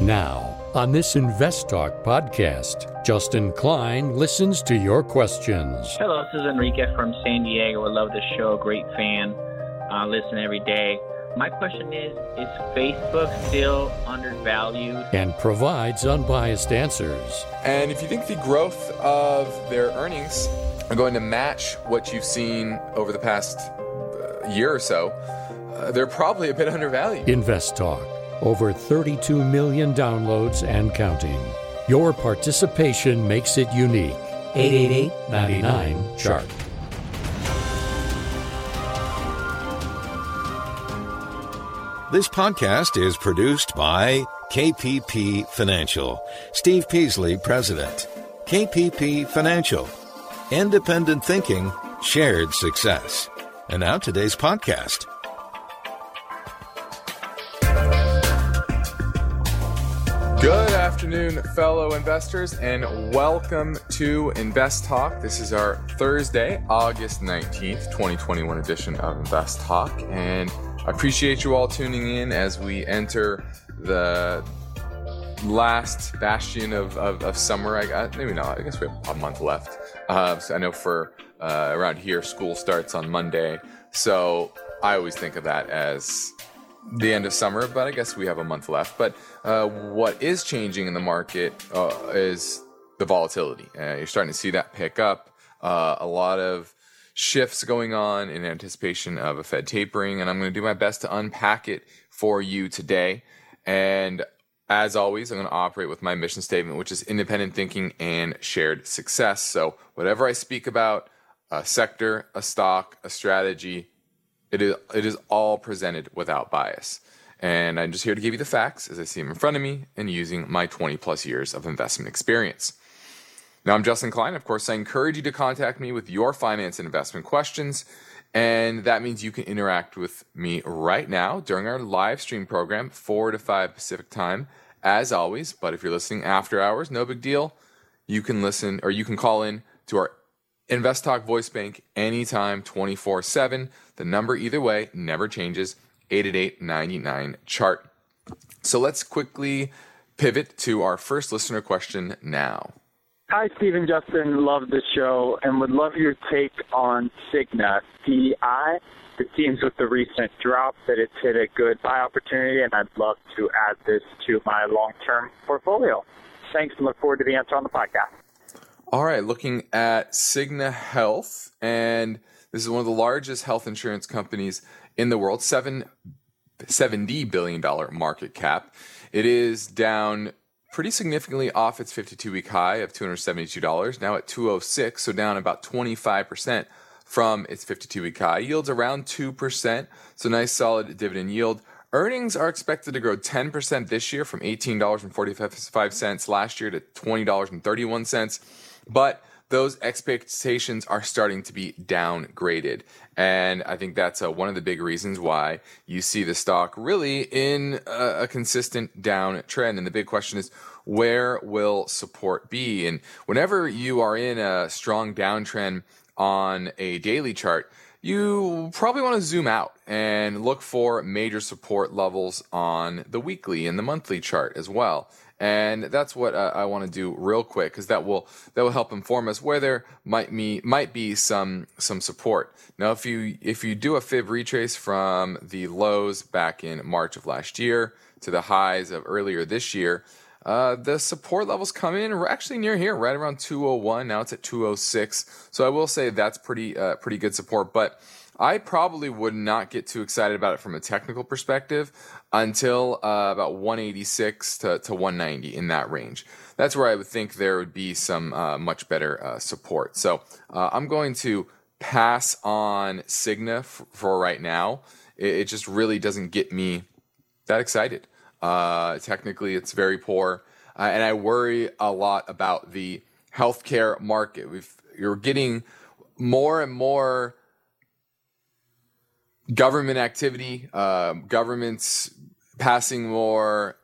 Now, on this Invest Talk podcast, Justin Klein listens to your questions. Hello, this is Enrique from San Diego. I love the show, great fan. Uh, listen every day. My question is Is Facebook still undervalued? And provides unbiased answers. And if you think the growth of their earnings are going to match what you've seen over the past uh, year or so, uh, they're probably a bit undervalued. Invest Talk over 32 million downloads and counting. Your participation makes it unique. 888 99 Chart. This podcast is produced by KPP Financial. Steve Peasley, President. KPP Financial. Independent thinking, shared success. And now today's podcast. Good afternoon, fellow investors, and welcome to Invest Talk. This is our Thursday, August 19th, 2021 edition of Invest Talk. And I appreciate you all tuning in as we enter the last bastion of, of, of summer. I maybe not. I guess we have a month left. Uh, so I know for uh, around here, school starts on Monday. So I always think of that as the end of summer, but I guess we have a month left. But uh, what is changing in the market uh, is the volatility. Uh, you're starting to see that pick up. Uh, a lot of shifts going on in anticipation of a Fed tapering, and I'm going to do my best to unpack it for you today. And as always, I'm going to operate with my mission statement, which is independent thinking and shared success. So, whatever I speak about, a sector, a stock, a strategy, it is it is all presented without bias. And I'm just here to give you the facts as I see them in front of me and using my 20 plus years of investment experience. Now, I'm Justin Klein. Of course, I encourage you to contact me with your finance and investment questions. And that means you can interact with me right now during our live stream program, 4 to 5 Pacific time, as always. But if you're listening after hours, no big deal. You can listen or you can call in to our Invest Talk voice bank anytime 24 7. The number either way never changes 888 99 chart. So let's quickly pivot to our first listener question now. Hi, Stephen Justin. Love the show and would love your take on Cigna CI. It seems with the recent drop that it's hit a good buy opportunity, and I'd love to add this to my long term portfolio. Thanks and look forward to the answer on the podcast. All right, looking at Cigna Health, and this is one of the largest health insurance companies in the world, seven $70 billion market cap. It is down pretty significantly off its 52 week high of $272, now at 206, so down about 25% from its 52 week high. Yields around 2%, so nice solid dividend yield. Earnings are expected to grow 10% this year from $18.45 last year to $20.31. But those expectations are starting to be downgraded. And I think that's uh, one of the big reasons why you see the stock really in a, a consistent downtrend. And the big question is, where will support be? And whenever you are in a strong downtrend on a daily chart, you probably want to zoom out and look for major support levels on the weekly and the monthly chart as well and that's what I want to do real quick because that will that will help inform us where there might be might be some some support. Now, if you if you do a fib retrace from the lows back in March of last year to the highs of earlier this year, uh, the support levels come in we're actually near here, right around 201. Now it's at 206. So I will say that's pretty uh, pretty good support, but I probably would not get too excited about it from a technical perspective until uh, about 186 to, to 190 in that range. That's where I would think there would be some uh, much better uh, support. So uh, I'm going to pass on Cigna f- for right now. It, it, just really doesn't get me that excited. Uh, technically, it's very poor, uh, and I worry a lot about the healthcare market. We've, you're getting more and more government activity, uh, governments passing more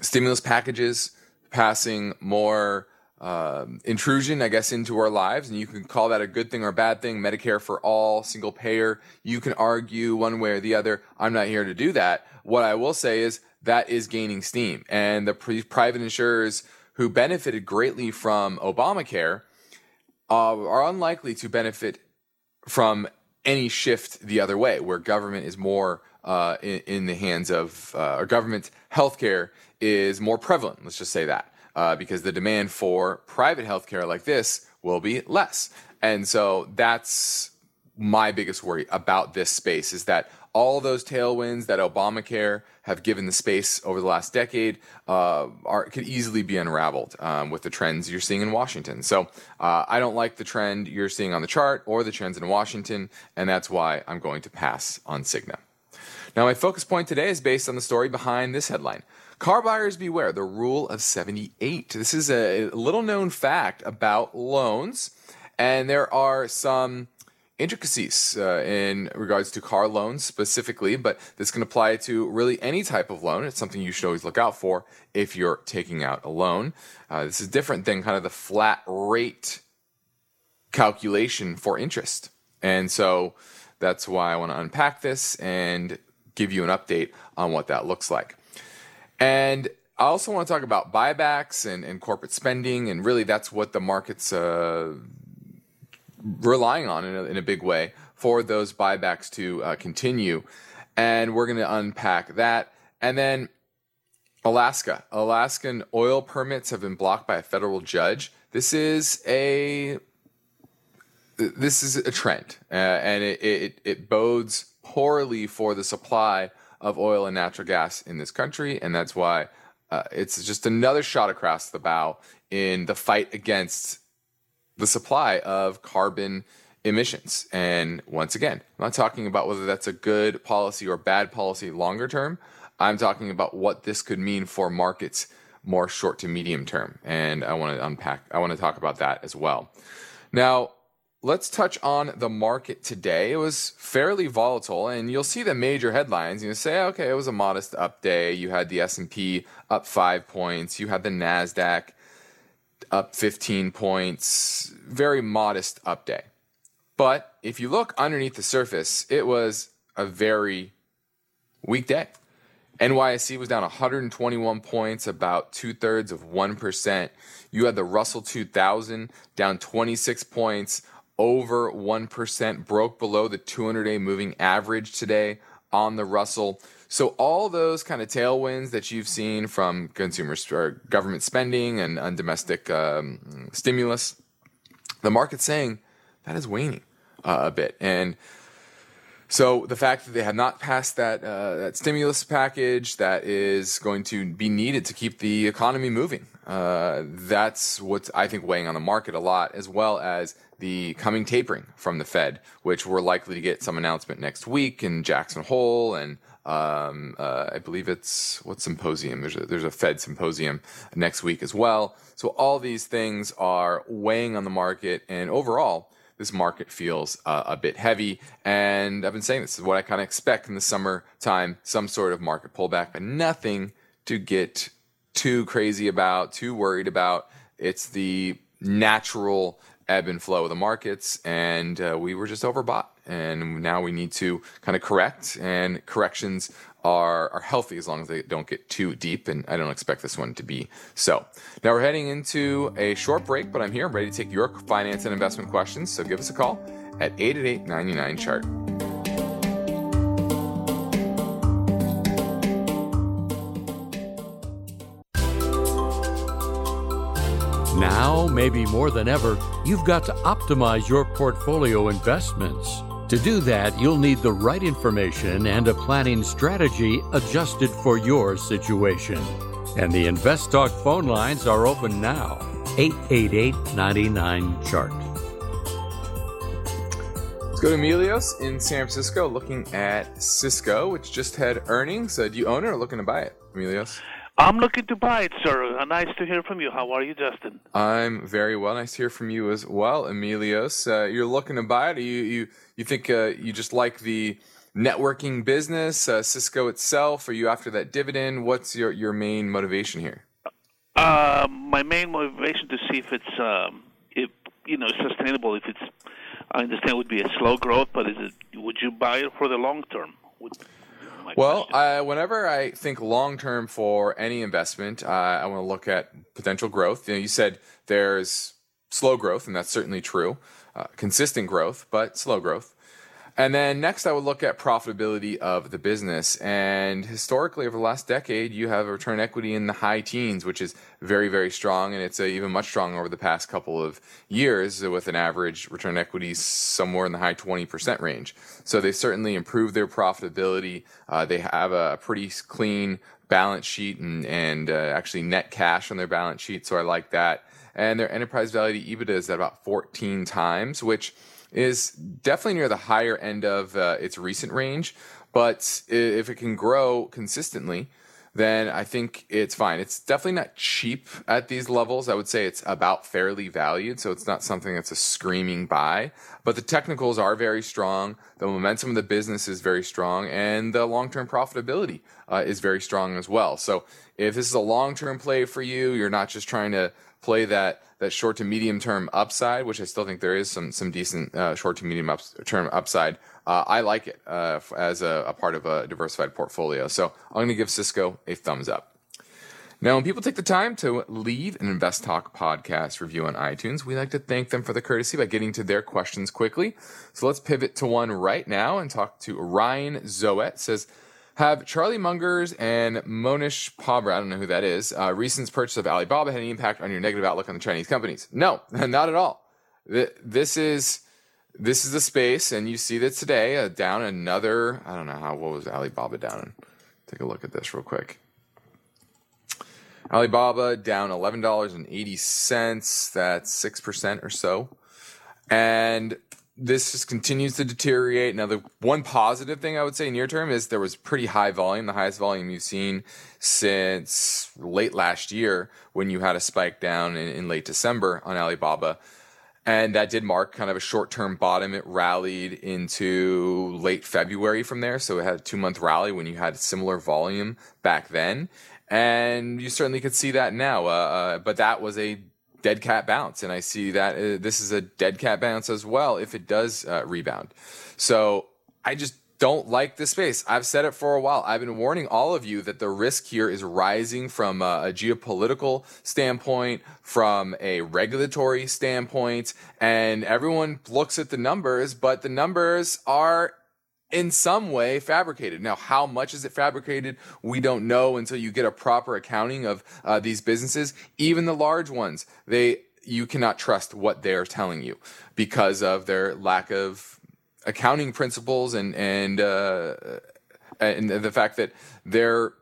stimulus packages, passing more um, intrusion, I guess, into our lives. And you can call that a good thing or a bad thing. Medicare for all, single payer. You can argue one way or the other. I'm not here to do that. what I will say is that is gaining steam, and the pre- private insurers who benefited greatly from Obamacare uh, are unlikely to benefit from any shift the other way, where government is more uh, in, in, the hands of, uh, or government healthcare is more prevalent. Let's just say that, uh, because the demand for private healthcare like this will be less. And so that's my biggest worry about this space is that all those tailwinds that Obamacare have given the space over the last decade uh, are could easily be unraveled um, with the trends you're seeing in Washington. So uh, I don't like the trend you're seeing on the chart or the trends in Washington, and that's why I'm going to pass on Cigna. Now, my focus point today is based on the story behind this headline. Car buyers beware, the rule of 78. This is a little known fact about loans, and there are some intricacies uh, in regards to car loans specifically, but this can apply to really any type of loan. It's something you should always look out for if you're taking out a loan. Uh, this is different than kind of the flat rate calculation for interest. And so that's why I want to unpack this and give you an update on what that looks like. And I also want to talk about buybacks and, and corporate spending, and really that's what the market's uh, relying on in a, in a, big way for those buybacks to uh, continue. And we're going to unpack that. And then Alaska. Alaskan oil permits have been blocked by a federal judge. This is a this is a trend, uh, and it, it, it bodes poorly for the supply of oil and natural gas in this country, and that's why uh, it's just another shot across the bow in the fight against the supply of carbon emissions. And once again, I'm not talking about whether that's a good policy or bad policy longer term. I'm talking about what this could mean for markets more short to medium term. And I want to unpack, I want to talk about that as well. Now, let's touch on the market today. It was fairly volatile, and you'll see the major headlines. You say, okay, it was a modest up day. You had the S&P up five points. You had the Nasdaq up 15 points. Very modest up day. But if you look underneath the surface, it was a very weak day. NYSE was down 121 points, about two thirds of 1%. You had the Russell 2000 down 26 points, over 1%, broke below the 200 day moving average today on the Russell. So all those kind of tailwinds that you've seen from consumer or government spending and, and domestic um, stimulus, the market's saying that is waning uh, a bit. And so the fact that they have not passed that uh, that stimulus package that is going to be needed to keep the economy moving, uh, that's what's I think weighing on the market a lot, as well as the coming tapering from the Fed, which we're likely to get some announcement next week in Jackson Hole and um, uh, I believe it's what symposium? There's a, there's a Fed symposium next week as well. So all these things are weighing on the market, and overall, this market feels uh, a bit heavy. And I've been saying this is what I kind of expect in the summertime, some sort of market pullback, but nothing to get too crazy about, too worried about. It's the natural ebb and flow of the markets, and uh, we were just overbought and now we need to kind of correct and corrections are are healthy as long as they don't get too deep and I don't expect this one to be so. Now we're heading into a short break, but I'm here I'm ready to take your finance and investment questions, so give us a call at 888 chart. Now, maybe more than ever, you've got to optimize your portfolio investments. To do that, you'll need the right information and a planning strategy adjusted for your situation. And the Invest Talk phone lines are open now 888 99 Chart. Let's go to Emilios in San Francisco looking at Cisco, which just had earnings. Uh, do you own it or looking to buy it, Emilios? I'm looking to buy it, sir. Uh, nice to hear from you. How are you, Justin? I'm very well. Nice to hear from you as well, Emilios. Uh, you're looking to buy it. you you you think uh, you just like the networking business, uh, Cisco itself? Are you after that dividend? What's your your main motivation here? Uh, my main motivation to see if it's um, if you know sustainable. If it's, I understand, it would be a slow growth, but is it? Would you buy it for the long term? Would, my Well, question. uh, whenever I think long term for any investment, uh, I want to look at potential growth. You, know, you said there's slow growth, and that's certainly true. Uh, consistent growth, but slow growth. And then next, I would look at profitability of the business. And historically, over the last decade, you have a return equity in the high teens, which is very, very strong. And it's uh, even much stronger over the past couple of years with an average return equity somewhere in the high 20% range. So they certainly improved their profitability. Uh, they have a pretty clean balance sheet and, and uh, actually net cash on their balance sheet. So I like that. And their enterprise value to EBITDA is at about 14 times, which is definitely near the higher end of uh, its recent range. But if it can grow consistently, then I think it's fine. It's definitely not cheap at these levels. I would say it's about fairly valued, so it's not something that's a screaming buy. But the technicals are very strong. The momentum of the business is very strong, and the long-term profitability uh, is very strong as well. So if this is a long-term play for you, you're not just trying to play that that short to medium term upside, which I still think there is some some decent uh, short to medium ups, term upside. Uh, I like it uh, as a, a, part of a diversified portfolio. So I'm going to give Cisco a thumbs up. Now, when people take the time to leave an Invest Talk podcast review on iTunes, we like to thank them for the courtesy by getting to their questions quickly. So let's pivot to one right now and talk to Ryan Zoet. Says, have Charlie Mungers and Mohnish Pabrai, I don't know who that is, uh, recent purchase of Alibaba had any impact on your negative outlook on the Chinese companies? No, not at all. This is this is the space, and you see that today uh, down another. I don't know how. What was Alibaba down? Take a look at this real quick. Alibaba down eleven dollars and eighty cents. That's six percent or so, and this just continues to deteriorate. Now, the one positive thing I would say near term is there was pretty high volume, the highest volume you've seen since late last year when you had a spike down in, in late December on Alibaba. And that did mark kind of a short term bottom. It rallied into late February from there. So it had a two month rally when you had similar volume back then. And you certainly could see that now. Uh, uh, but that was a dead cat bounce. And I see that uh, this is a dead cat bounce as well if it does uh, rebound. So I just don't like this space. I've said it for a while. I've been warning all of you that the risk here is rising from a, a, geopolitical standpoint, from a regulatory standpoint, and everyone looks at the numbers, but the numbers are in some way fabricated. Now, how much is it fabricated? We don't know until you get a proper accounting of uh, these businesses, even the large ones. They you cannot trust what they're telling you because of their lack of accounting principles and and uh, and the fact that their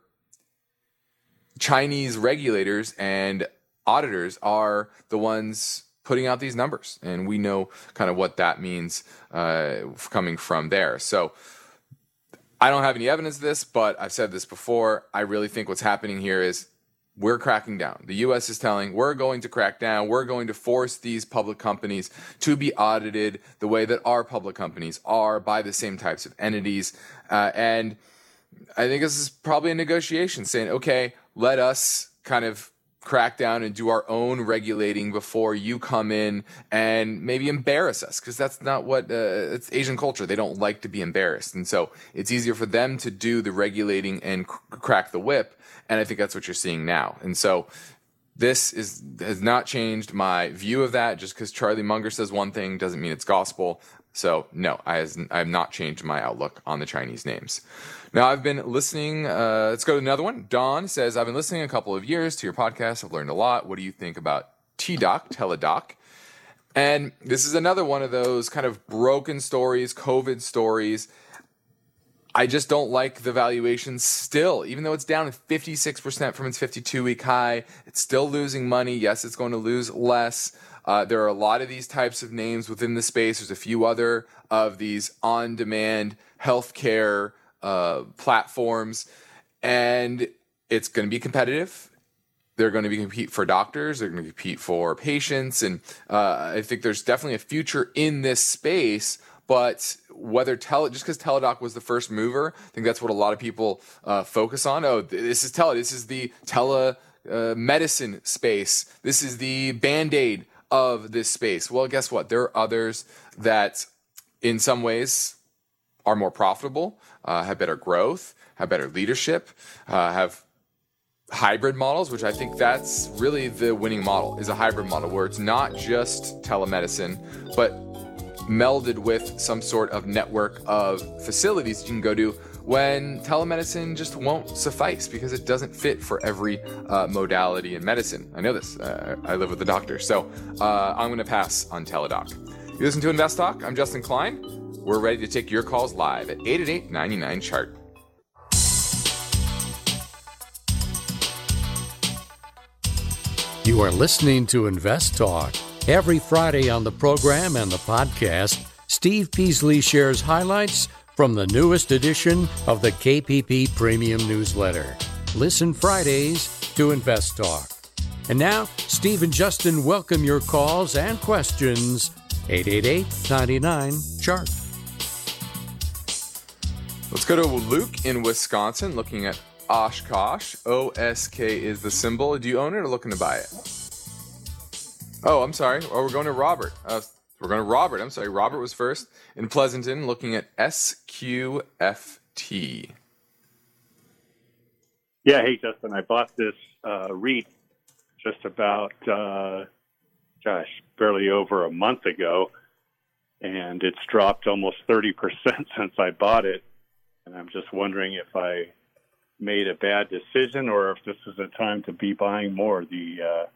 Chinese regulators and auditors are the ones putting out these numbers, and we know kind of what that means uh, coming from there. So. I don't have any evidence of this, but I've said this before. I really think what's happening here is we're cracking down. The US is telling we're going to crack down. We're going to force these public companies to be audited the way that our public companies are by the same types of entities. Uh, and I think this is probably a negotiation saying, okay, let us kind of crack down and do our own regulating before you come in and maybe embarrass us because that's not what uh, it's Asian culture. They don't like to be embarrassed, and so it's easier for them to do the regulating and cr- crack the whip. And I think that's what you're seeing now. And so this is has not changed my view of that. Just because Charlie Munger says one thing doesn't mean it's gospel. So no, I, has, I have not changed my outlook on the Chinese names. Now I've been listening. Uh, let's go to another one. Don says I've been listening a couple of years to your podcast. I've learned a lot. What do you think about TDoc, Teladoc? And this is another one of those kind of broken stories, COVID stories. I just don't like the valuation still, even though it's down 56% from its 52 week high. It's still losing money. Yes, it's going to lose less. Uh, there are a lot of these types of names within the space. There's a few other of these on demand healthcare uh, platforms, and it's going to be competitive. They're going to be compete for doctors. They're going to compete for patients, and uh, I think there's definitely a future in this space. But whether tele just because Teladoc was the first mover, I think that's what a lot of people uh, focus on. Oh, this is tele. This is the tele uh, medicine space. This is the band aid of this space. Well, guess what? There are others that, in some ways, are more profitable, uh, have better growth, have better leadership, uh, have hybrid models, which I think that's really the winning model is a hybrid model where it's not just telemedicine, but melded with some sort of network of facilities you can go to when telemedicine just won't suffice because it doesn't fit for every uh, modality in medicine. I know this. Uh, I live with a doctor. So uh, I'm going to pass on Teladoc. You listen to Invest Talk. I'm Justin Klein. We're ready to take your calls live at 888 99 Chart. You are listening to Invest Talk. Every Friday on the program and the podcast, Steve Peasley shares highlights from the newest edition of the KPP Premium Newsletter. Listen Fridays to Invest Talk. And now, Steve and Justin welcome your calls and questions. 888 99 Chart. Let's go to Luke in Wisconsin looking at Oshkosh. OSK is the symbol. Do you own it or looking to buy it? Oh, I'm sorry. Oh, we're going to Robert. Uh, we're going to Robert. I'm sorry. Robert was first in Pleasanton looking at SQFT. Yeah, hey, Justin. I bought this uh, REIT just about, uh, gosh, barely over a month ago, and it's dropped almost 30% since I bought it. And I'm just wondering if I made a bad decision or if this is a time to be buying more. The uh,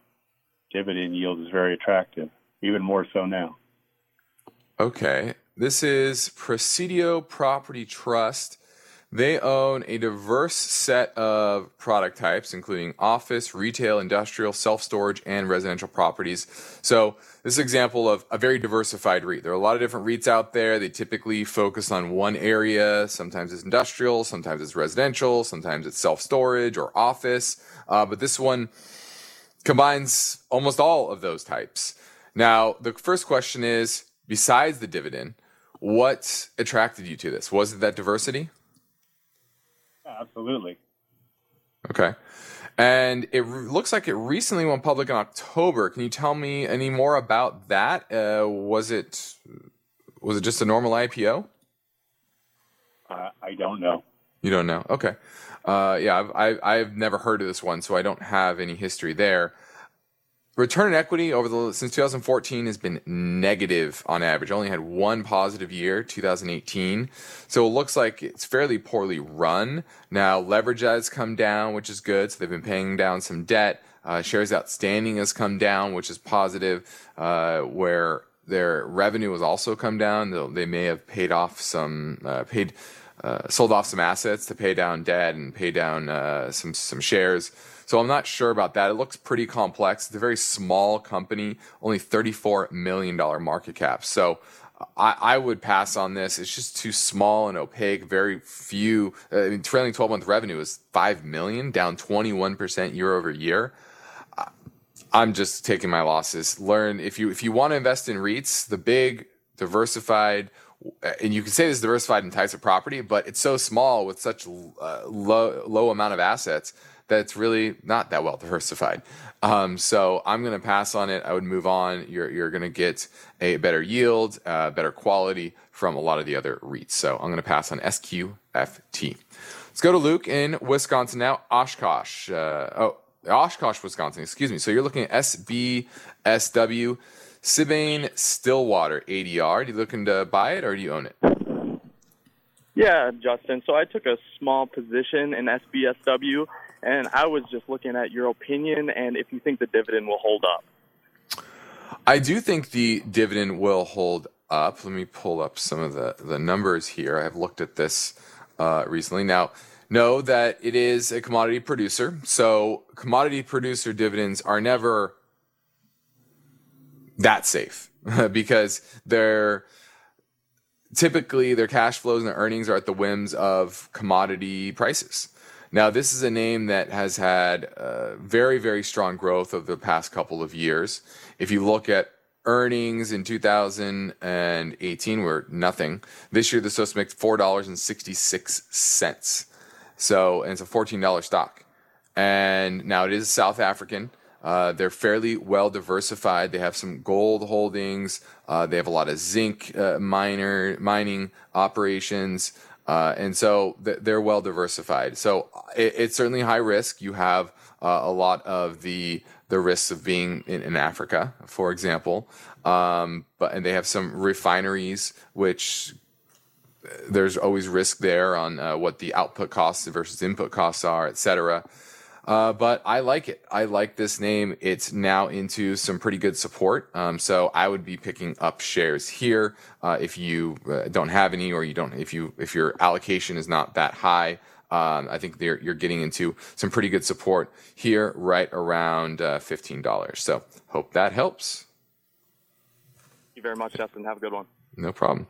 dividend yield is very attractive, even more so now. Okay. This is Presidio Property Trust. They own a diverse set of product types, including office, retail, industrial, self storage, and residential properties. So, this is an example of a very diversified REIT. There are a lot of different REITs out there. They typically focus on one area. Sometimes it's industrial, sometimes it's residential, sometimes it's self storage or office. Uh, but this one combines almost all of those types. Now, the first question is besides the dividend, what attracted you to this? Was it that diversity? Absolutely. Okay. And it re- looks like it recently went public in October. Can you tell me any more about that? Uh, was it was it just a normal IPO? Uh, I don't know. You don't know. Okay. Uh, yeah, I've, I've, never heard of this one, so I don't have any history there. Return on equity over the since 2014 has been negative on average. Only had one positive year, 2018. So it looks like it's fairly poorly run. Now leverage has come down, which is good. So they've been paying down some debt. Uh, shares outstanding has come down, which is positive. Uh, where their revenue has also come down. They may have paid off some uh, paid uh, sold off some assets to pay down debt and pay down uh, some some shares. So I'm not sure about that. It looks pretty complex. It's a very small company, only $34 million market cap. So I, I would pass on this. It's just too small and opaque. Very few. Uh, I mean, trailing 12 month revenue is 5 million, down 21% year over year. I'm just taking my losses. Learn if you if you want to invest in REITs, the big diversified and you can say this diversified in types of property, but it's so small with such uh, low low amount of assets that it's really not that well diversified. Um, so I'm going to pass on it. I would move on. You're, you're going to get a better yield, uh, better quality from a lot of the other REITs. So I'm going to pass on SQFT. Let's go to Luke in Wisconsin now. Oshkosh. Uh, oh, Oshkosh, Wisconsin. Excuse me. So you're looking at SBSW, Sibanye Stillwater ADR. Are you looking to buy it or do you own it? Yeah, Justin. So I took a small position in SBSW and I was just looking at your opinion and if you think the dividend will hold up. I do think the dividend will hold up. Let me pull up some of the, the numbers here. I've looked at this uh, recently. Now, know that it is a commodity producer. So, commodity producer dividends are never that safe because they're typically their cash flows and their earnings are at the whims of commodity prices. Now, this is a name that has had uh, very, very strong growth over the past couple of years. If you look at earnings in 2018 were nothing. This year, the supposed to make $4.66. So, and it's a $14 stock. And now it is South African. Uh, they're fairly well diversified. They have some gold holdings. Uh, they have a lot of zinc uh, miner mining operations. Uh, and so th- they're well diversified. So it, it's certainly high risk. You have uh, a lot of the the risks of being in, in Africa, for example. Um, but and they have some refineries which there's always risk there on uh, what the output costs versus input costs are, et cetera. Uh, but I like it. I like this name. It's now into some pretty good support. Um, so I would be picking up shares here uh, if you uh, don't have any, or you don't if you if your allocation is not that high. Um, I think you're getting into some pretty good support here, right around uh, fifteen dollars. So hope that helps. Thank you very much, Justin. Have a good one. No problem.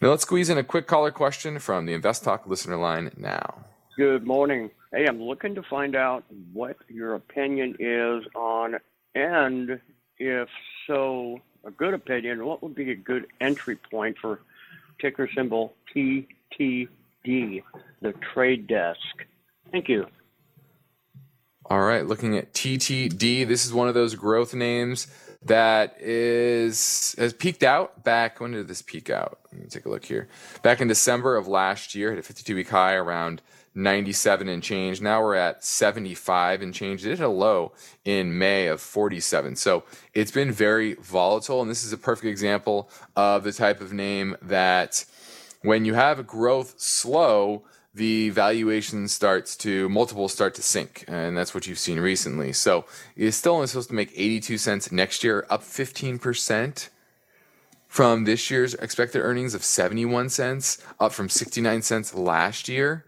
Now let's squeeze in a quick caller question from the Invest Talk listener line now. Good morning. Hey, I'm looking to find out what your opinion is on, and if so, a good opinion, what would be a good entry point for ticker symbol TTD, the trade desk? Thank you. All right, looking at TTD, this is one of those growth names that is has peaked out back. When did this peak out? Let me take a look here. Back in December of last year, hit a 52 week high around 97 and change. Now we're at 75 and change. It hit a low in May of 47. So it's been very volatile. And this is a perfect example of the type of name that when you have growth slow, the valuation starts to multiples start to sink and that's what you've seen recently so it's still only supposed to make 82 cents next year up 15% from this year's expected earnings of 71 cents up from 69 cents last year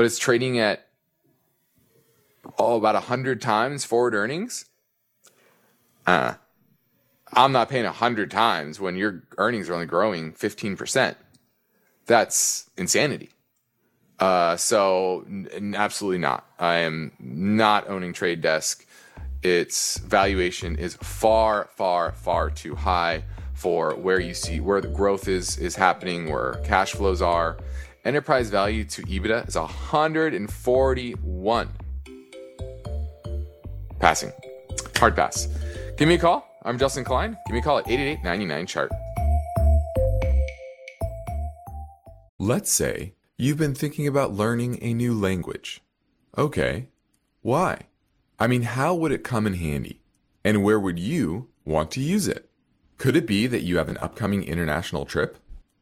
but it's trading at oh about 100 times forward earnings uh, i'm not paying 100 times when your earnings are only growing 15% that's insanity. Uh, so n- absolutely not. I am not owning Trade Desk. Its valuation is far, far, far too high for where you see where the growth is is happening, where cash flows are. Enterprise value to EBITDA is 141. Passing. Hard pass. Give me a call. I'm Justin Klein. Give me a call at 888 99 chart. Let's say you've been thinking about learning a new language. Okay, why? I mean, how would it come in handy? And where would you want to use it? Could it be that you have an upcoming international trip?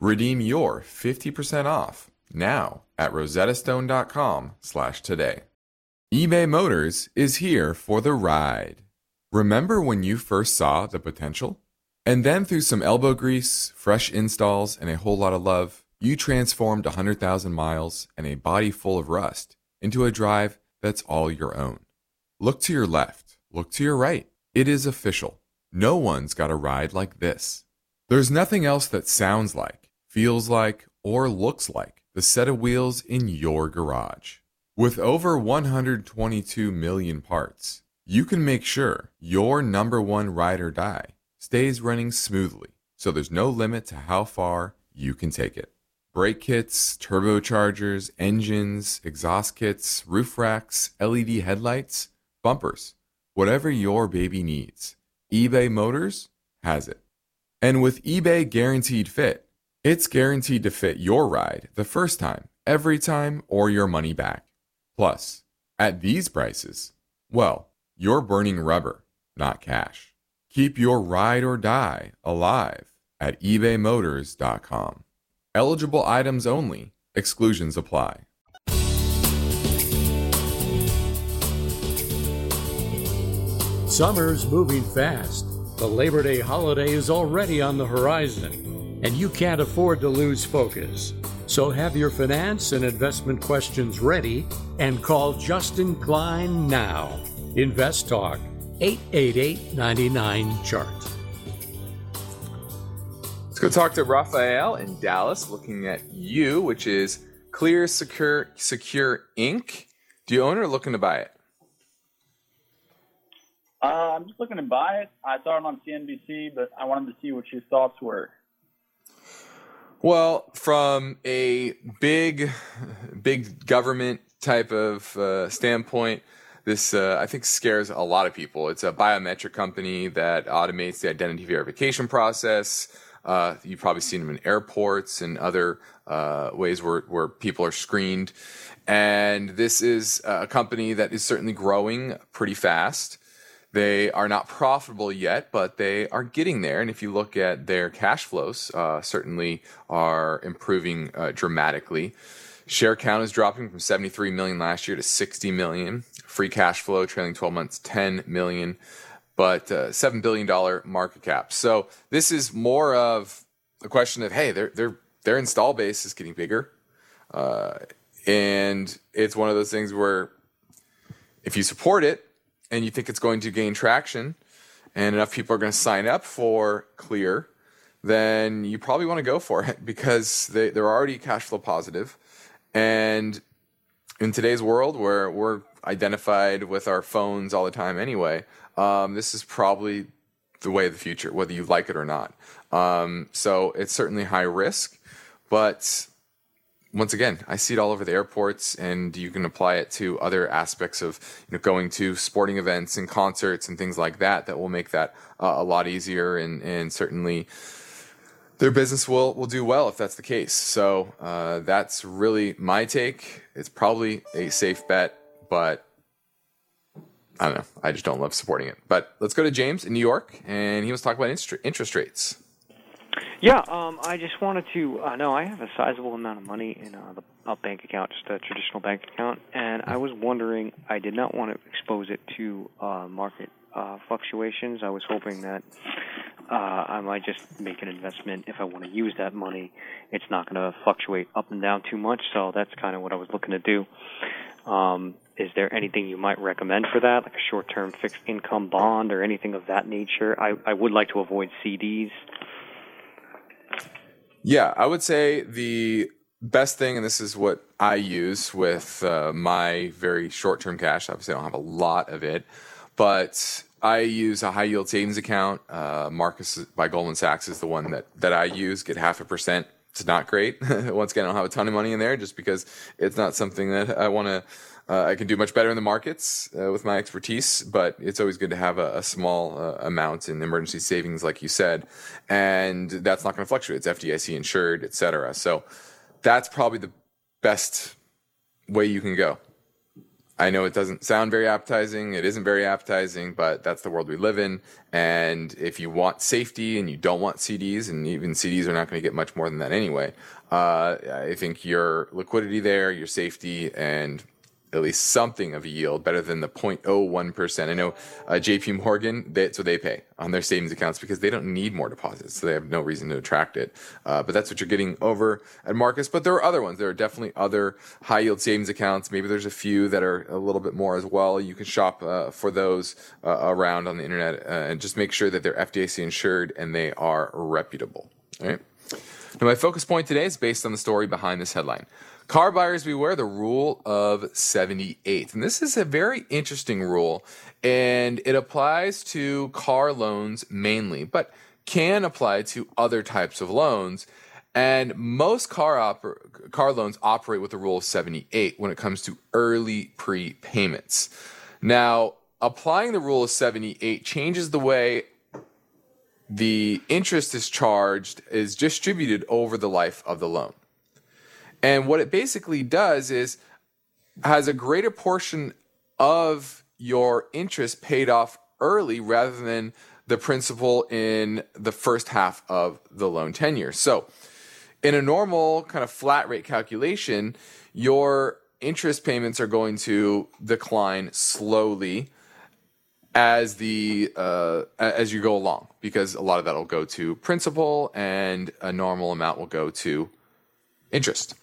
Redeem your 50% off now at rosettastone.com slash today. eBay Motors is here for the ride. Remember when you first saw the potential? And then through some elbow grease, fresh installs, and a whole lot of love, you transformed 100,000 miles and a body full of rust into a drive that's all your own. Look to your left, look to your right. It is official. No one's got a ride like this. There's nothing else that sounds like, feels like, or looks like the set of wheels in your garage. With over 122 million parts, you can make sure your number one ride or die stays running smoothly, so there's no limit to how far you can take it. brake kits, turbochargers, engines, exhaust kits, roof racks, LED headlights, bumpers, whatever your baby needs. eBay Motors has it. And with eBay Guaranteed Fit, it's guaranteed to fit your ride the first time, every time, or your money back. Plus, at these prices, well, you're burning rubber, not cash. Keep your ride or die alive at ebaymotors.com. Eligible items only, exclusions apply. Summer's moving fast. The Labor Day holiday is already on the horizon, and you can't afford to lose focus. So have your finance and investment questions ready and call Justin Klein now. Invest Talk 888 99 Chart. Let's go talk to Raphael in Dallas looking at you, which is Clear Secure Secure Inc. Do you own or looking to buy it? Uh, I'm just looking to buy it. I saw it on CNBC, but I wanted to see what your thoughts were. Well, from a big, big government type of uh, standpoint, this uh, I think scares a lot of people. It's a biometric company that automates the identity verification process. Uh, you've probably seen them in airports and other uh, ways where, where people are screened. And this is a company that is certainly growing pretty fast. They are not profitable yet, but they are getting there. And if you look at their cash flows, uh, certainly are improving uh, dramatically. Share count is dropping from 73 million last year to 60 million. Free cash flow trailing 12 months, 10 million, but uh, $7 billion market cap. So this is more of a question of, hey, their, their, their install base is getting bigger. Uh, and it's one of those things where if you support it, and you think it's going to gain traction and enough people are going to sign up for Clear, then you probably want to go for it because they, they're already cash flow positive. And in today's world where we're identified with our phones all the time anyway, um, this is probably the way of the future, whether you like it or not. Um, so it's certainly high risk, but once again, I see it all over the airports, and you can apply it to other aspects of you know, going to sporting events and concerts and things like that. That will make that uh, a lot easier, and and certainly their business will will do well if that's the case. So uh, that's really my take. It's probably a safe bet, but I don't know. I just don't love supporting it. But let's go to James in New York, and he was talking about interest rates. Yeah, um, I just wanted to uh, know I have a sizable amount of money in uh, the a bank account, just a traditional bank account, and I was wondering, I did not want to expose it to uh, market uh, fluctuations. I was hoping that uh, I might just make an investment if I want to use that money. It's not going to fluctuate up and down too much, so that's kind of what I was looking to do. Um, is there anything you might recommend for that, like a short-term fixed income bond or anything of that nature? I, I would like to avoid CDs. Yeah, I would say the best thing, and this is what I use with uh, my very short term cash. Obviously, I don't have a lot of it, but I use a high yield savings account. Uh, Marcus by Goldman Sachs is the one that, that I use, get half a percent. It's not great. Once again, I don't have a ton of money in there just because it's not something that I want to uh, I can do much better in the markets uh, with my expertise, but it's always good to have a, a small uh, amount in emergency savings, like you said, and that's not going to fluctuate. It's FDIC insured, et cetera. So that's probably the best way you can go. I know it doesn't sound very appetizing. It isn't very appetizing, but that's the world we live in. And if you want safety and you don't want CDs, and even CDs are not going to get much more than that anyway, uh, I think your liquidity there, your safety, and at least something of a yield, better than the 0.01%. I know uh, JP Morgan, that's what they pay on their savings accounts because they don't need more deposits. So they have no reason to attract it. Uh, but that's what you're getting over at Marcus. But there are other ones. There are definitely other high yield savings accounts. Maybe there's a few that are a little bit more as well. You can shop uh, for those uh, around on the internet uh, and just make sure that they're FDIC insured and they are reputable. All right. Now, my focus point today is based on the story behind this headline. Car buyers beware the rule of 78. And this is a very interesting rule, and it applies to car loans mainly, but can apply to other types of loans. And most car oper- car loans operate with the rule of 78 when it comes to early prepayments. Now, applying the rule of 78 changes the way the interest is charged is distributed over the life of the loan. And what it basically does is has a greater portion of your interest paid off early rather than the principal in the first half of the loan tenure. So, in a normal kind of flat rate calculation, your interest payments are going to decline slowly as the uh, as you go along because a lot of that will go to principal and a normal amount will go to interest.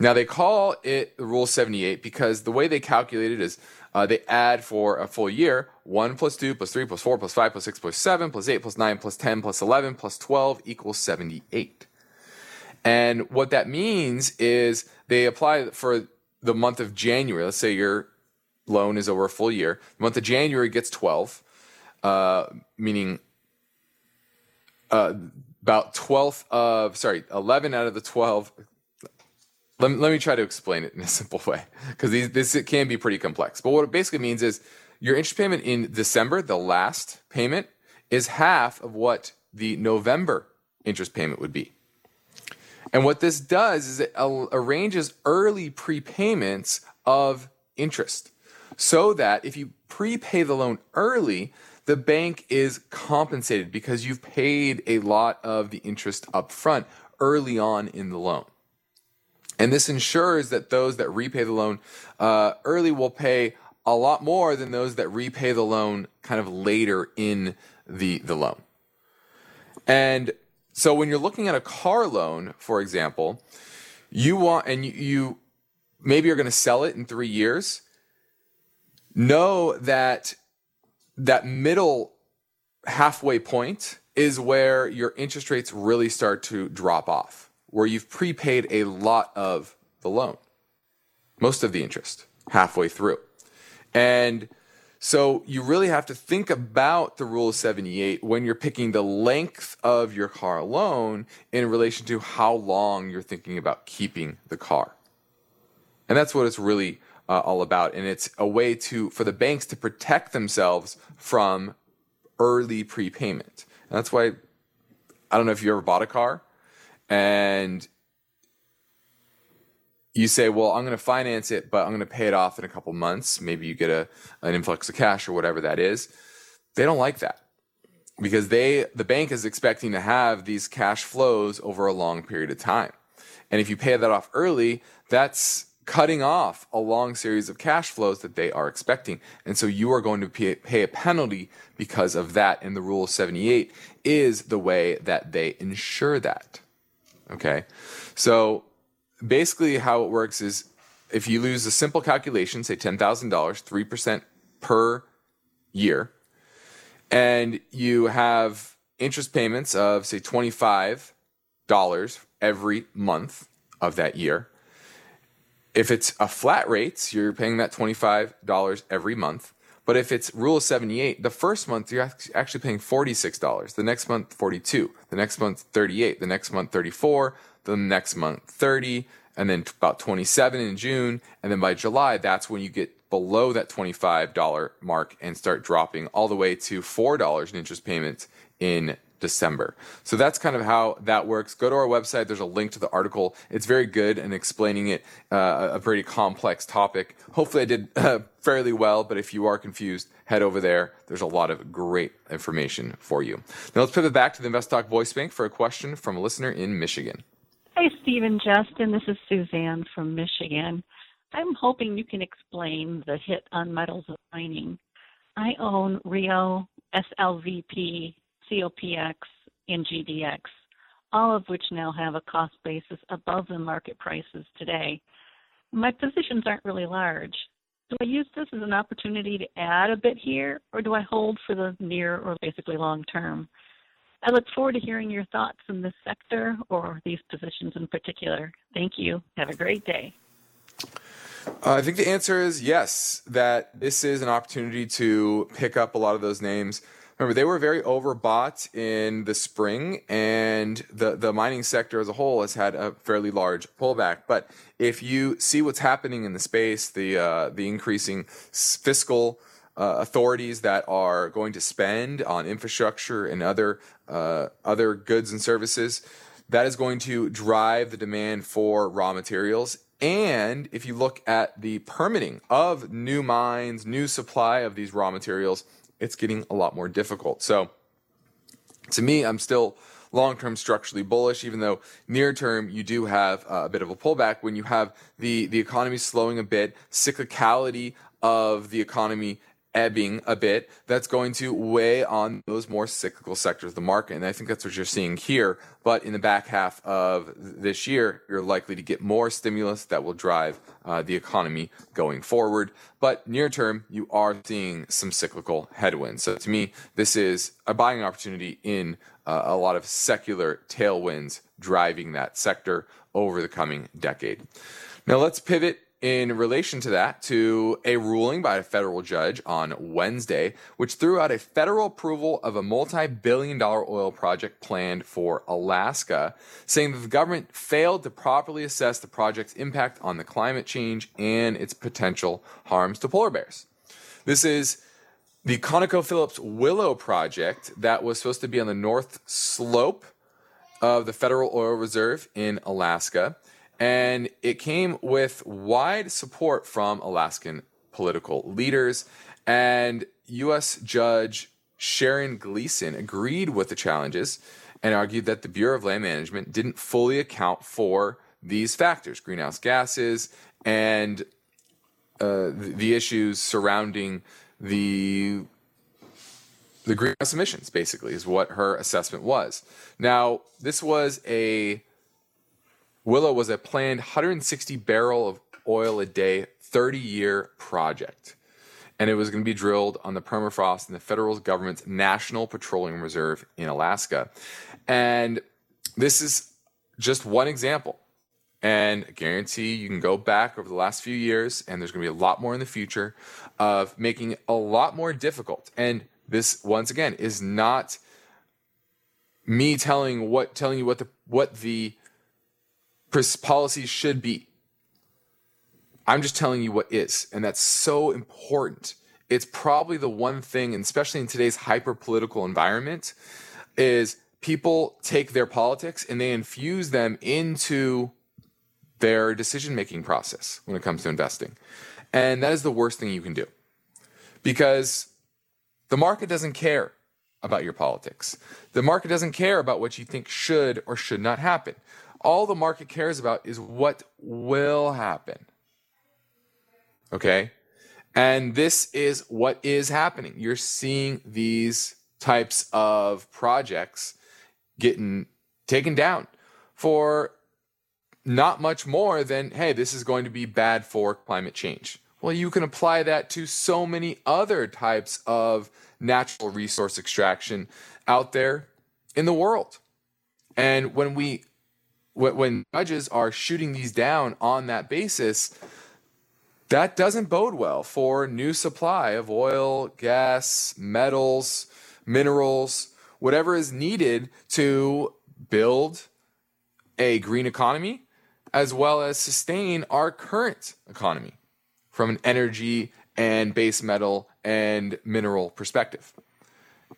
Now they call it the Rule 78 because the way they calculate it is uh, they add for a full year 1 plus 2 plus 3 plus 4 plus 5 plus 6 plus 7 plus 8 plus 9 plus 10 plus 11 plus 12 equals 78. And what that means is they apply for the month of January. Let's say your loan is over a full year. The month of January gets 12, uh, meaning uh, about 12th of, sorry, 11 out of the 12 let me, let me try to explain it in a simple way because this it can be pretty complex. But what it basically means is your interest payment in December, the last payment, is half of what the November interest payment would be. And what this does is it arranges early prepayments of interest so that if you prepay the loan early, the bank is compensated because you've paid a lot of the interest up front early on in the loan. And this ensures that those that repay the loan uh, early will pay a lot more than those that repay the loan kind of later in the, the loan. And so when you're looking at a car loan, for example, you want, and you, you maybe you're going to sell it in three years, know that that middle halfway point is where your interest rates really start to drop off where you've prepaid a lot of the loan, most of the interest halfway through. And so you really have to think about the rule of 78 when you're picking the length of your car loan in relation to how long you're thinking about keeping the car. And that's what it's really uh, all about. And it's a way to for the banks to protect themselves from early prepayment. And that's why I don't know if you ever bought a car and you say, well, I'm going to finance it, but I'm going to pay it off in a couple months. Maybe you get a an influx of cash or whatever that is. They don't like that because they the bank is expecting to have these cash flows over a long period of time. And if you pay that off early, that's cutting off a long series of cash flows that they are expecting. And so you are going to pay, a penalty because of that. And the rule of 78 is the way that they ensure that. Okay. So basically, how it works is if you lose a simple calculation, say $10,000, 3% per year, and you have interest payments of, say, $25 every month of that year. If it's a flat rate, you're paying that $25 every month. But if it's rule of 78, the first month you're actually paying $46. The next month 42. The next month 38. The next month 34. The next month 30 and then about 27 in June and then by July that's when you get below that $25 mark and start dropping all the way to $4 in interest payments in December. So that's kind of how that works. Go to our website. There's a link to the article. It's very good in explaining it, uh, a pretty complex topic. Hopefully, I did uh, fairly well, but if you are confused, head over there. There's a lot of great information for you. Now, let's pivot back to the Invest Talk Voice Bank for a question from a listener in Michigan. Hi, Stephen Justin. This is Suzanne from Michigan. I'm hoping you can explain the hit on metals of mining. I own Rio, SLVP, COPX, and GDX, all of which now have a cost basis above the market prices today. My positions aren't really large. Do I use this as an opportunity to add a bit here, or do I hold for the near or basically long term? I look forward to hearing your thoughts in this sector or these positions in particular. Thank you. Have a great day. Uh, I think the answer is yes, that this is an opportunity to pick up a lot of those names. Remember, they were very overbought in the spring, and the, the mining sector as a whole has had a fairly large pullback. But if you see what's happening in the space, the, uh, the increasing fiscal uh, authorities that are going to spend on infrastructure and other, uh, other goods and services, that is going to drive the demand for raw materials and if you look at the permitting of new mines, new supply of these raw materials, it's getting a lot more difficult. So to me, I'm still long term structurally bullish, even though near term you do have uh, a bit of a pullback when you have the, the economy slowing a bit, cyclicality of the economy ebbing a bit, that's going to weigh on those more cyclical sectors of the market. And I think that's what you're seeing here. But in the back half of this year, you're likely to get more stimulus that will drive uh, the economy going forward. But near term, you are seeing some cyclical headwinds. So to me, this is a buying opportunity in uh, a lot of secular tailwinds driving that sector over the coming decade. Now let's pivot in relation to that to a ruling by a federal judge on Wednesday, which threw out a federal approval of a multi billion dollar oil project planned for Alaska, saying that the government failed to properly assess the project's impact on the climate change and its potential harms to polar bears. This is the ConocoPhillips Willow project that was supposed to be on the north slope of the Federal Oil Reserve in Alaska and it came with wide support from Alaskan political leaders. And U.S. Judge Sharon Gleason agreed with the challenges and argued that the Bureau of Land Management didn't fully account for these factors greenhouse gases and uh, the issues surrounding the the greenhouse emissions basically is what her assessment was now this was a Willow was a planned 160 barrel of oil a day, 30 year project. And it was going to be drilled on the permafrost in the federal government's National Petroleum Reserve in Alaska. And this is just one example. And I guarantee you can go back over the last few years, and there's going to be a lot more in the future of making a lot more difficult. And this, once again, is not me telling what telling you what the what the policies should be. I'm just telling you what is, and that's so important. It's probably the one thing, and especially in today's hyper political environment, is people take their politics and they infuse them into their decision making process when it comes to investing. And that is the worst thing you can do because the market doesn't care about your politics. The market doesn't care about what you think should or should not happen. All the market cares about is what will happen. Okay? And this is what is happening. You're seeing these types of projects getting taken down for not much more than, hey, this is going to be bad for climate change. Well, you can apply that to so many other types of natural resource extraction out there in the world. And when we when judges are shooting these down on that basis, that doesn't bode well for new supply of oil, gas, metals, minerals, whatever is needed to build a green economy as well as sustain our current economy from an energy and base metal and mineral perspective.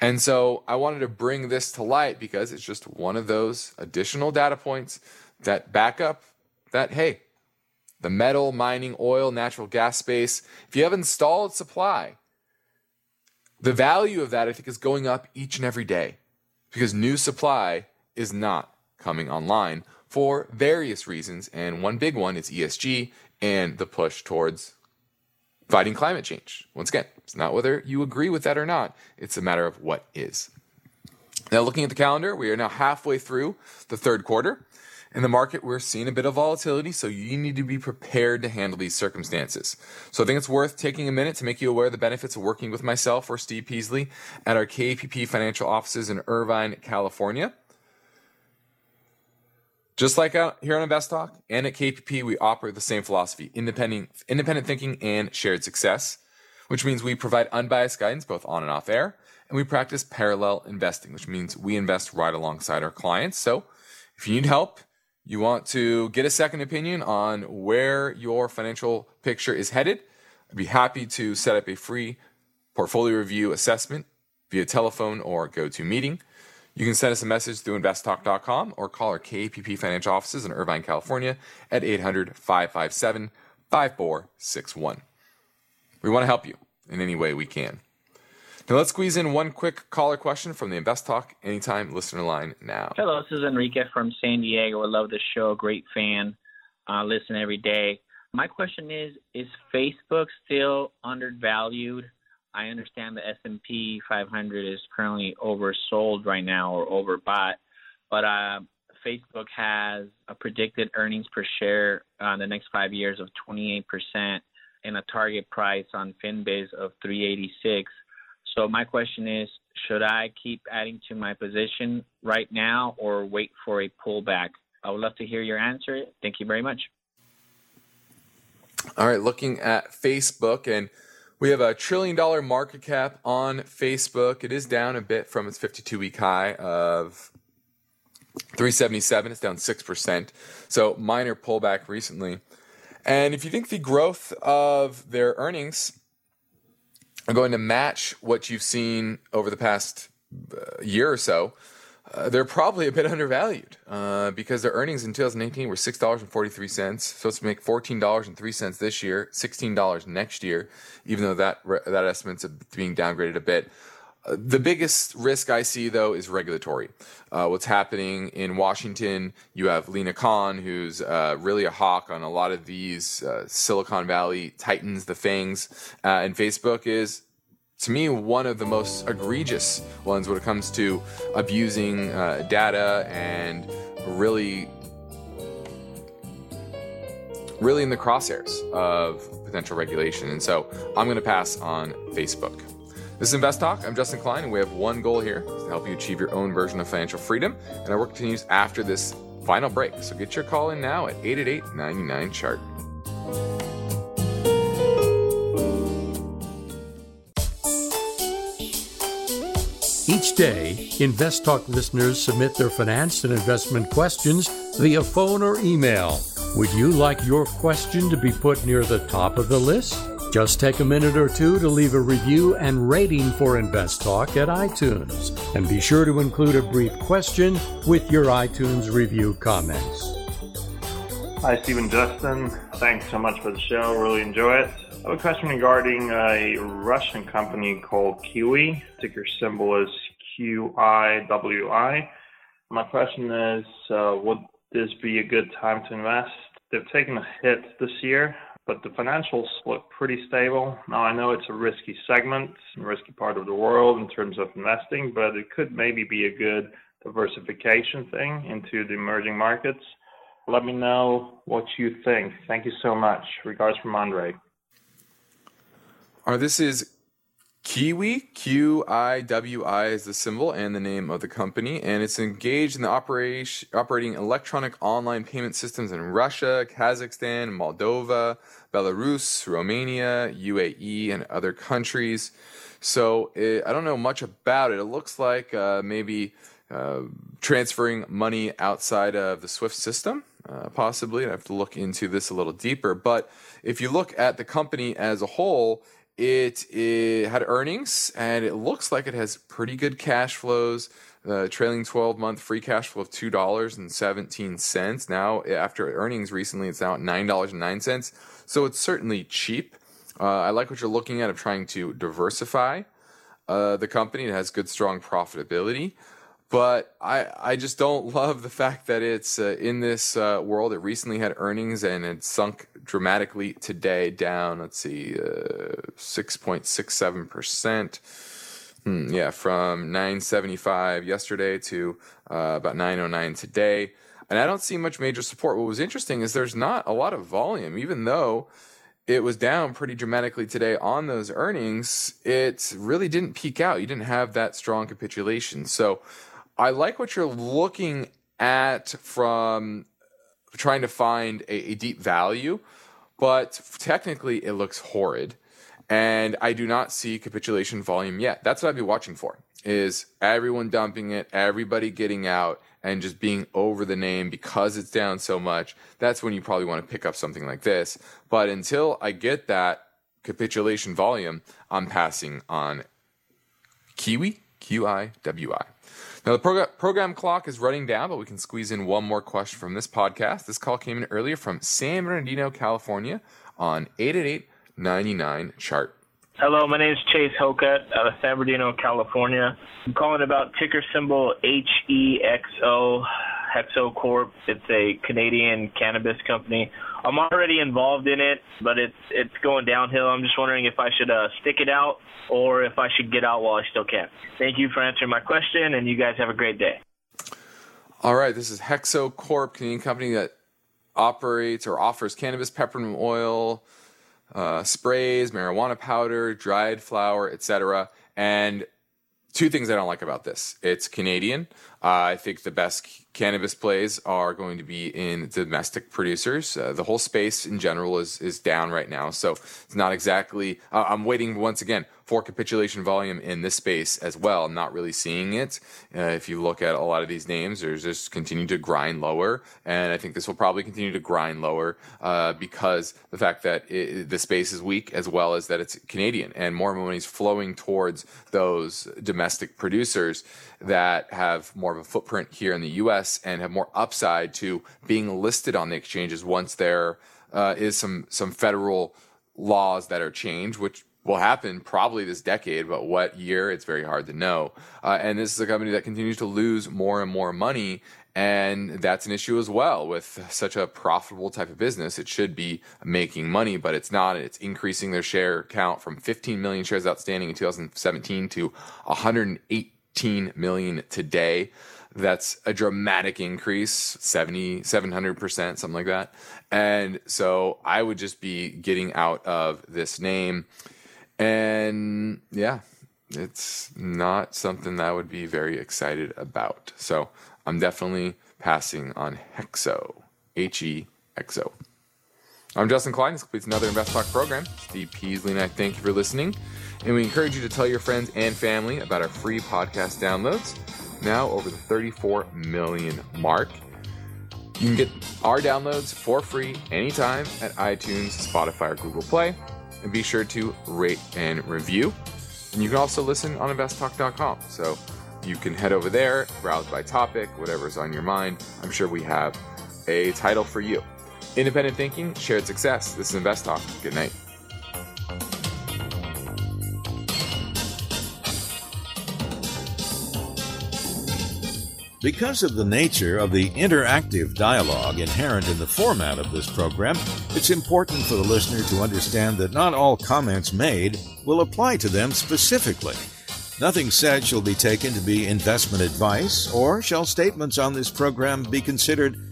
And so I wanted to bring this to light because it's just one of those additional data points that back up that, hey, the metal, mining, oil, natural gas space, if you have installed supply, the value of that, I think, is going up each and every day because new supply is not coming online for various reasons. And one big one is ESG and the push towards fighting climate change. Once again, it's not whether you agree with that or not, it's a matter of what is. Now, looking at the calendar, we are now halfway through the third quarter. In the market, we're seeing a bit of volatility, so you need to be prepared to handle these circumstances. So I think it's worth taking a minute to make you aware of the benefits of working with myself or Steve Peasley at our KPP financial offices in Irvine, California. Just like out here on Invest Talk and at KPP, we operate the same philosophy independent, independent thinking and shared success, which means we provide unbiased guidance both on and off air. And we practice parallel investing, which means we invest right alongside our clients. So if you need help, you want to get a second opinion on where your financial picture is headed, I'd be happy to set up a free portfolio review assessment via telephone or GoToMeeting. You can send us a message through investtalk.com or call our KPP financial offices in Irvine, California at 800 557 5461. We want to help you in any way we can. Now let's squeeze in one quick caller question from the Invest Talk Anytime listener line now. Hello, this is Enrique from San Diego. I love the show. Great fan. Listen every day. My question is: Is Facebook still undervalued? I understand the S&P 500 is currently oversold right now or overbought, but uh, Facebook has a predicted earnings per share uh, in the next five years of 28% and a target price on Finviz of 386. So my question is, should I keep adding to my position right now or wait for a pullback? I would love to hear your answer. Thank you very much. All right, looking at Facebook and we have a trillion dollar market cap on Facebook. It is down a bit from its 52 week high of 377. It's down 6%. So minor pullback recently. And if you think the growth of their earnings are going to match what you've seen over the past uh, year or so, uh, they're probably a bit undervalued uh, because their earnings in 2018 were six dollars and forty three cents. Supposed to make fourteen dollars and three cents this year, sixteen dollars next year. Even though that that estimate's being downgraded a bit. Uh, the biggest risk I see, though, is regulatory. Uh, what's happening in Washington? You have Lina Khan, who's uh, really a hawk on a lot of these Silicon Valley titans, the fangs, and Facebook is to me, one of the most egregious ones when it comes to abusing uh, data and really, really in the crosshairs of potential regulation. And so I'm going to pass on Facebook. This is Invest Talk. I'm Justin Klein, and we have one goal here to help you achieve your own version of financial freedom. And our work continues after this final break. So get your call in now at 888 99 Chart. Day, Invest Talk listeners submit their finance and investment questions via phone or email. Would you like your question to be put near the top of the list? Just take a minute or two to leave a review and rating for Invest Talk at iTunes. And be sure to include a brief question with your iTunes review comments. Hi, Stephen Justin. Thanks so much for the show. Really enjoy it. I have a question regarding a Russian company called Kiwi. Ticker symbol is QIWI. My question is uh, Would this be a good time to invest? They've taken a hit this year, but the financials look pretty stable. Now, I know it's a risky segment, a risky part of the world in terms of investing, but it could maybe be a good diversification thing into the emerging markets. Let me know what you think. Thank you so much. Regards from Andre. Or this is Kiwi, Q I W I is the symbol and the name of the company, and it's engaged in the operation, operating electronic online payment systems in Russia, Kazakhstan, Moldova, Belarus, Romania, UAE, and other countries. So it, I don't know much about it. It looks like uh, maybe uh, transferring money outside of the SWIFT system, uh, possibly. I have to look into this a little deeper. But if you look at the company as a whole, it, it, had earnings and it looks like it has pretty good cash flows. The trailing 12 month free cash flow of $2.17. Now, after earnings recently, it's now at $9.09. So it's certainly cheap. Uh, I like what you're looking at of trying to diversify uh, the company. It has good, strong profitability but I I just don't love the fact that it's uh, in this uh, world. It recently had earnings and it sunk dramatically today, down. Let's see, uh, six point six seven percent. Hmm, yeah, from nine seventy five yesterday to uh, about nine oh nine today, and I don't see much major support. What was interesting is there's not a lot of volume, even though it was down pretty dramatically today on those earnings. It really didn't peak out. You didn't have that strong capitulation, so. I like what you're looking at from trying to find a, a deep value, but technically it looks horrid. And I do not see capitulation volume yet. That's what I'd be watching for is everyone dumping it, everybody getting out and just being over the name because it's down so much. That's when you probably want to pick up something like this. But until I get that capitulation volume, I'm passing on Kiwi, Q I W I. Now, the prog- program clock is running down, but we can squeeze in one more question from this podcast. This call came in earlier from San Bernardino, California on 888 99 chart. Hello, my name is Chase Hocutt out of San Bernardino, California. I'm calling about ticker symbol HEXO, Hexo Corp. It's a Canadian cannabis company. I'm already involved in it, but it's it's going downhill. I'm just wondering if I should uh, stick it out or if I should get out while I still can. Thank you for answering my question, and you guys have a great day. All right, this is Hexo Corp, Canadian company that operates or offers cannabis, peppermint oil, uh, sprays, marijuana powder, dried flower, etc. And two things I don't like about this: it's Canadian. Uh, I think the best cannabis plays are going to be in domestic producers. Uh, the whole space in general is is down right now, so it's not exactly. Uh, I'm waiting once again for capitulation volume in this space as well. I'm not really seeing it. Uh, if you look at a lot of these names, there's just continue to grind lower, and I think this will probably continue to grind lower uh, because the fact that it, the space is weak, as well as that it's Canadian, and more money is flowing towards those domestic producers that have more of a footprint here in the U.S. and have more upside to being listed on the exchanges once there uh, is some some federal laws that are changed, which will happen probably this decade, but what year it's very hard to know. Uh, and this is a company that continues to lose more and more money. And that's an issue as well with such a profitable type of business. It should be making money, but it's not. It's increasing their share count from 15 million shares outstanding in 2017 to 118 million today. That's a dramatic increase, 70, 700%, something like that. And so I would just be getting out of this name. And yeah, it's not something that I would be very excited about. So I'm definitely passing on Hexo, H E X O. I'm Justin Klein. This completes another Invest Talk program. Steve Peasley and I thank you for listening. And we encourage you to tell your friends and family about our free podcast downloads, now over the 34 million mark. You can get our downloads for free anytime at iTunes, Spotify, or Google Play. And be sure to rate and review. And you can also listen on investtalk.com. So you can head over there, browse by topic, whatever's on your mind. I'm sure we have a title for you. Independent thinking, shared success. This is Invest Talk. Good night. Because of the nature of the interactive dialogue inherent in the format of this program, it's important for the listener to understand that not all comments made will apply to them specifically. Nothing said shall be taken to be investment advice, or shall statements on this program be considered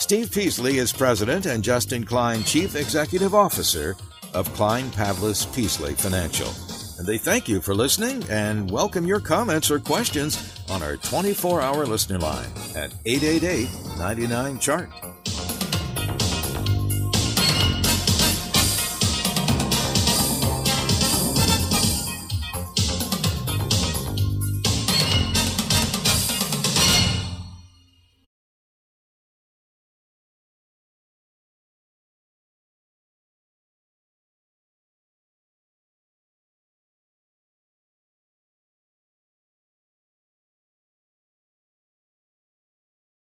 Steve Peasley is president and Justin Klein, chief executive officer of Klein Pavlis Peasley Financial. And they thank you for listening and welcome your comments or questions on our 24 hour listener line at 888 99 Chart.